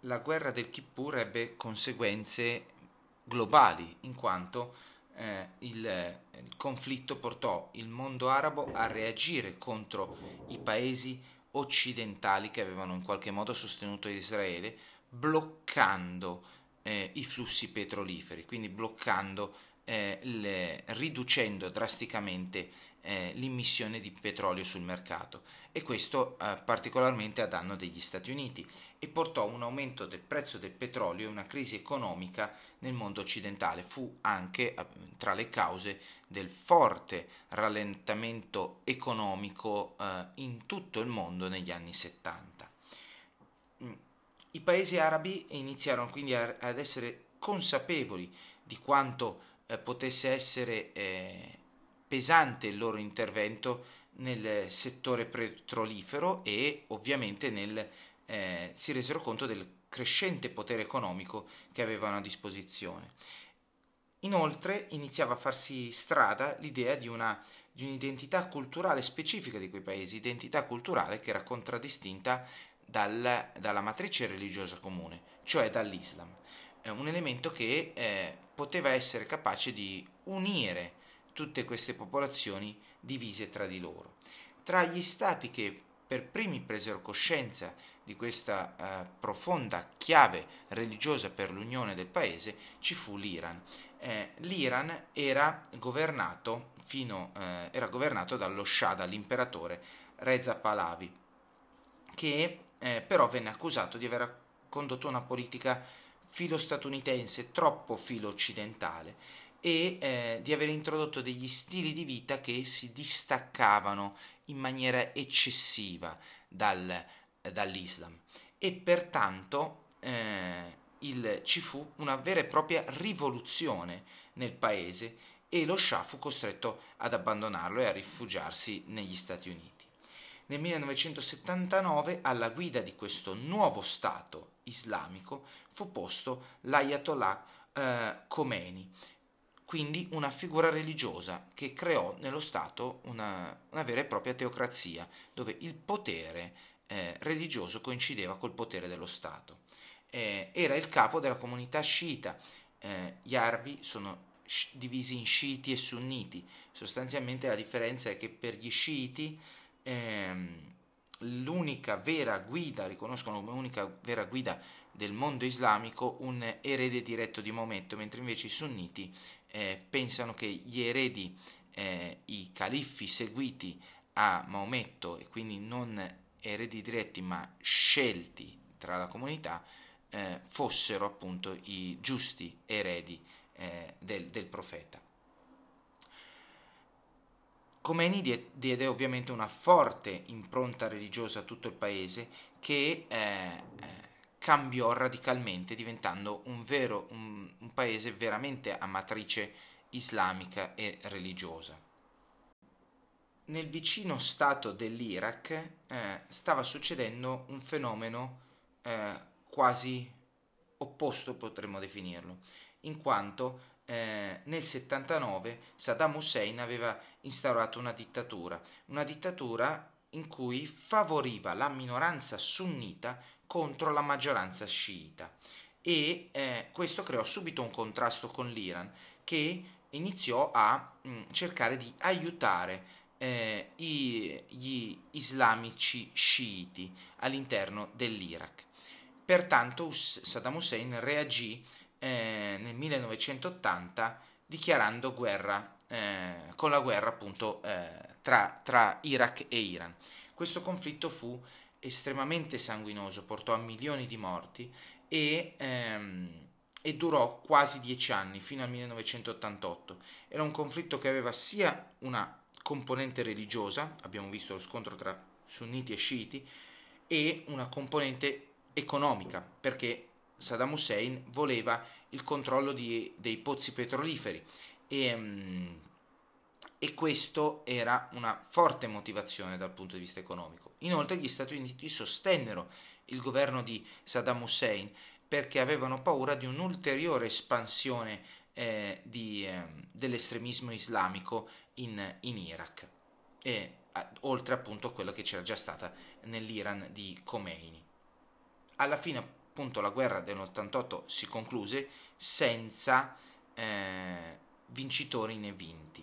la guerra del Kippur ebbe conseguenze globali, in quanto eh, il, il conflitto portò il mondo arabo a reagire contro i paesi occidentali che avevano in qualche modo sostenuto Israele, bloccando eh, i flussi petroliferi, quindi bloccando, eh, le, riducendo drasticamente eh, l'immissione di petrolio sul mercato e questo eh, particolarmente a danno degli Stati Uniti e portò un aumento del prezzo del petrolio e una crisi economica nel mondo occidentale. Fu anche eh, tra le cause del forte rallentamento economico eh, in tutto il mondo negli anni 70. Mm. I paesi arabi iniziarono quindi a, ad essere consapevoli di quanto eh, potesse essere eh, pesante il loro intervento nel settore petrolifero e ovviamente nel, eh, si resero conto del crescente potere economico che avevano a disposizione. Inoltre iniziava a farsi strada l'idea di, una, di un'identità culturale specifica di quei paesi, identità culturale che era contraddistinta dal, dalla matrice religiosa comune, cioè dall'Islam. Un elemento che eh, poteva essere capace di unire tutte queste popolazioni divise tra di loro. Tra gli stati che per primi presero coscienza di questa eh, profonda chiave religiosa per l'unione del paese ci fu l'Iran. Eh, L'Iran era governato, fino, eh, era governato dallo Shah, dall'imperatore Reza Pahlavi, che eh, però venne accusato di aver condotto una politica filo-statunitense troppo filo-occidentale e eh, di aver introdotto degli stili di vita che si distaccavano in maniera eccessiva dal, dall'Islam e pertanto eh, il, ci fu una vera e propria rivoluzione nel paese e lo Shah fu costretto ad abbandonarlo e a rifugiarsi negli Stati Uniti. Nel 1979 alla guida di questo nuovo Stato islamico fu posto l'Ayatollah eh, Khomeini, quindi una figura religiosa che creò nello Stato una, una vera e propria teocrazia, dove il potere eh, religioso coincideva col potere dello Stato. Eh, era il capo della comunità sciita, eh, gli arabi sono divisi in sciiti e sunniti, sostanzialmente la differenza è che per gli sciiti ehm, l'unica vera guida, riconoscono come unica vera guida del mondo islamico un erede diretto di momento, mentre invece i sunniti eh, pensano che gli eredi, eh, i califfi seguiti a Maometto e quindi non eredi diretti ma scelti tra la comunità, eh, fossero appunto i giusti eredi eh, del, del, profeta. Khomeini diede ovviamente una forte impronta religiosa a tutto il paese che eh, eh cambiò radicalmente diventando un, vero, un, un paese veramente a matrice islamica e religiosa. Nel vicino stato dell'Iraq eh, stava succedendo un fenomeno eh, quasi opposto, potremmo definirlo, in quanto eh, nel 79 Saddam Hussein aveva instaurato una dittatura, una dittatura in cui favoriva la minoranza sunnita contro la maggioranza sciita e eh, questo creò subito un contrasto con l'Iran che iniziò a mh, mm, cercare di aiutare eh, i, gli islamici sciiti all'interno dell'Iraq. Pertanto Saddam Hussein reagì eh, nel 1980 dichiarando guerra eh, con la guerra appunto eh, tra, tra Iraq e Iran. Questo conflitto fu estremamente sanguinoso, portò a milioni di morti e, ehm, e durò quasi dieci anni, fino al 1988. Era un conflitto che aveva sia una componente religiosa, abbiamo visto lo scontro tra sunniti e sciiti, e una componente economica, perché Saddam Hussein voleva il controllo di, dei pozzi petroliferi e, um, e questo era una forte motivazione dal punto di vista economico. Inoltre gli Stati Uniti sostennero il governo di Saddam Hussein perché avevano paura di un'ulteriore espansione eh, di, eh, dell'estremismo islamico in, in Iraq, e, a, oltre appunto a quello che c'era già stata nell'Iran di Khomeini. Alla fine appunto la guerra dell'88 si concluse senza eh, vincitori né vinti.